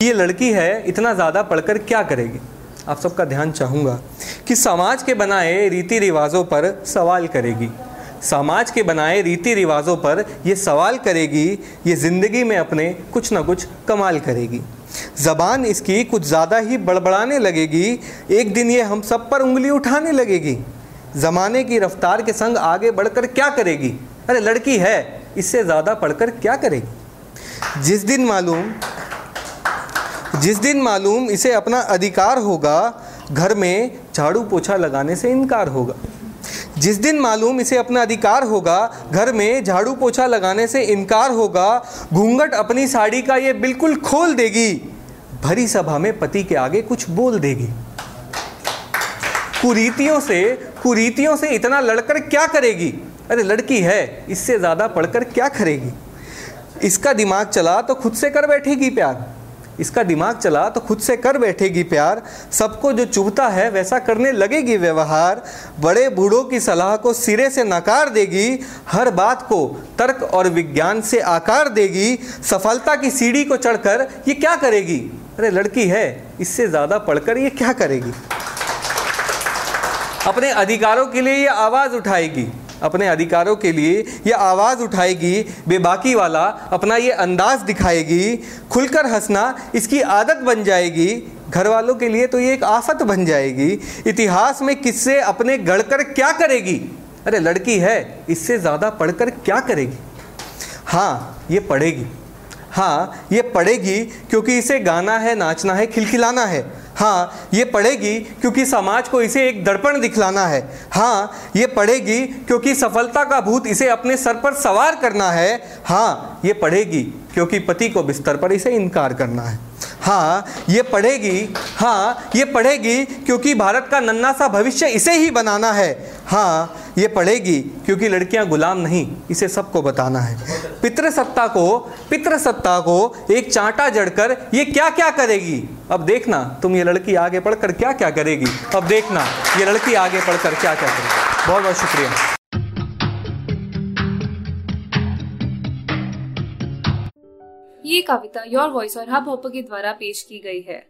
ये लड़की है, इतना ज़्यादा पढ़कर क्या करेगी? आप सबका ध्यान चाहूँगा कि समाज के बनाए रीति रिवाजों पर सवाल करेगी। समाज के बनाए रीति रिवाजों पर ये सवाल करेगी, ये ज़िंदगी में अपने कुछ ना कुछ कमाल करेगी। ज़बान इसकी कुछ ज़्यादा ही बड़बड़ाने लगेगी, एक दिन ये हम सब पर उंगली उठाने लगेगी। ज़माने की रफ्तार के संग आगे बढ़कर क्या करेगी? अरे लड़की है, इससे ज़्यादा पढ़कर क्या करेगी? जिस दिन मालूम जिस दिन मालूम इसे अपना अधिकार होगा, घर में झाड़ू पोछा लगाने से इनकार होगा। जिस दिन मालूम इसे अपना अधिकार होगा, घर में झाड़ू पोछा लगाने से इनकार होगा, घूंघट अपनी साड़ी का ये बिल्कुल खोल देगी, भरी सभा में पति के आगे कुछ बोल देगी। कुरीतियों से कुरीतियों से इतना लड़कर क्या करेगी? अरे, लड़की है, इससे ज़्यादा पढ़कर क्या करेगी? इसका दिमाग चला तो खुद से कर बैठेगी प्यार। इसका दिमाग चला तो खुद से कर बैठेगी प्यार। सबको जो चुभता है वैसा करने लगेगी व्यवहार। बड़े बूढ़ों की सलाह को सिरे से नकार देगी। हर बात को तर्क और विज्ञान से आकार देगी। सफलता की सीढ़ी को चढ़कर ये क्या करेगी? अरे, लड़की है, इससे ज़्यादा पढ़कर ये क्या करेगी? अपने अधिकारों के लिए ये आवाज़ उठाएगी। अपने अधिकारों के लिए यह आवाज़ उठाएगी, बेबाकी वाला अपना ये अंदाज दिखाएगी, खुलकर हंसना इसकी आदत बन जाएगी। घर वालों के लिए तो ये एक आफत बन जाएगी। इतिहास में किससे अपने गढ़कर क्या करेगी? अरे, लड़की है, इससे ज़्यादा पढ़कर क्या करेगी? हाँ ये पढ़ेगी। हाँ ये पढ़ेगी क्योंकि इसे गाना है, नाचना है, खिलखिलाना है। हाँ ये पढ़ेगी क्योंकि समाज को इसे एक दर्पण दिखलाना है। हाँ ये पढ़ेगी क्योंकि सफलता का भूत इसे अपने सर पर सवार करना है। हाँ ये पढ़ेगी क्योंकि पति को बिस्तर पर इसे इनकार करना है। हाँ ये पढ़ेगी हाँ ये पढ़ेगी क्योंकि भारत का नन्ना सा भविष्य इसे ही बनाना है। हाँ ये पढ़ेगी क्योंकि लड़कियाँ गुलाम नहीं, इसे सबको बताना है। पितृसत्ता को पितृसत्ता को एक चांटा जड़कर ये क्या क्या करेगी? अब देखना, तुम ये लड़की आगे पढ़कर क्या क्या करेगी? अब देखना, ये लड़की आगे पढ़कर क्या क्या करेगी। बहुत बहुत शुक्रिया। ये कविता योर वॉइस और हब हाँ हॉपर के द्वारा पेश की गई है।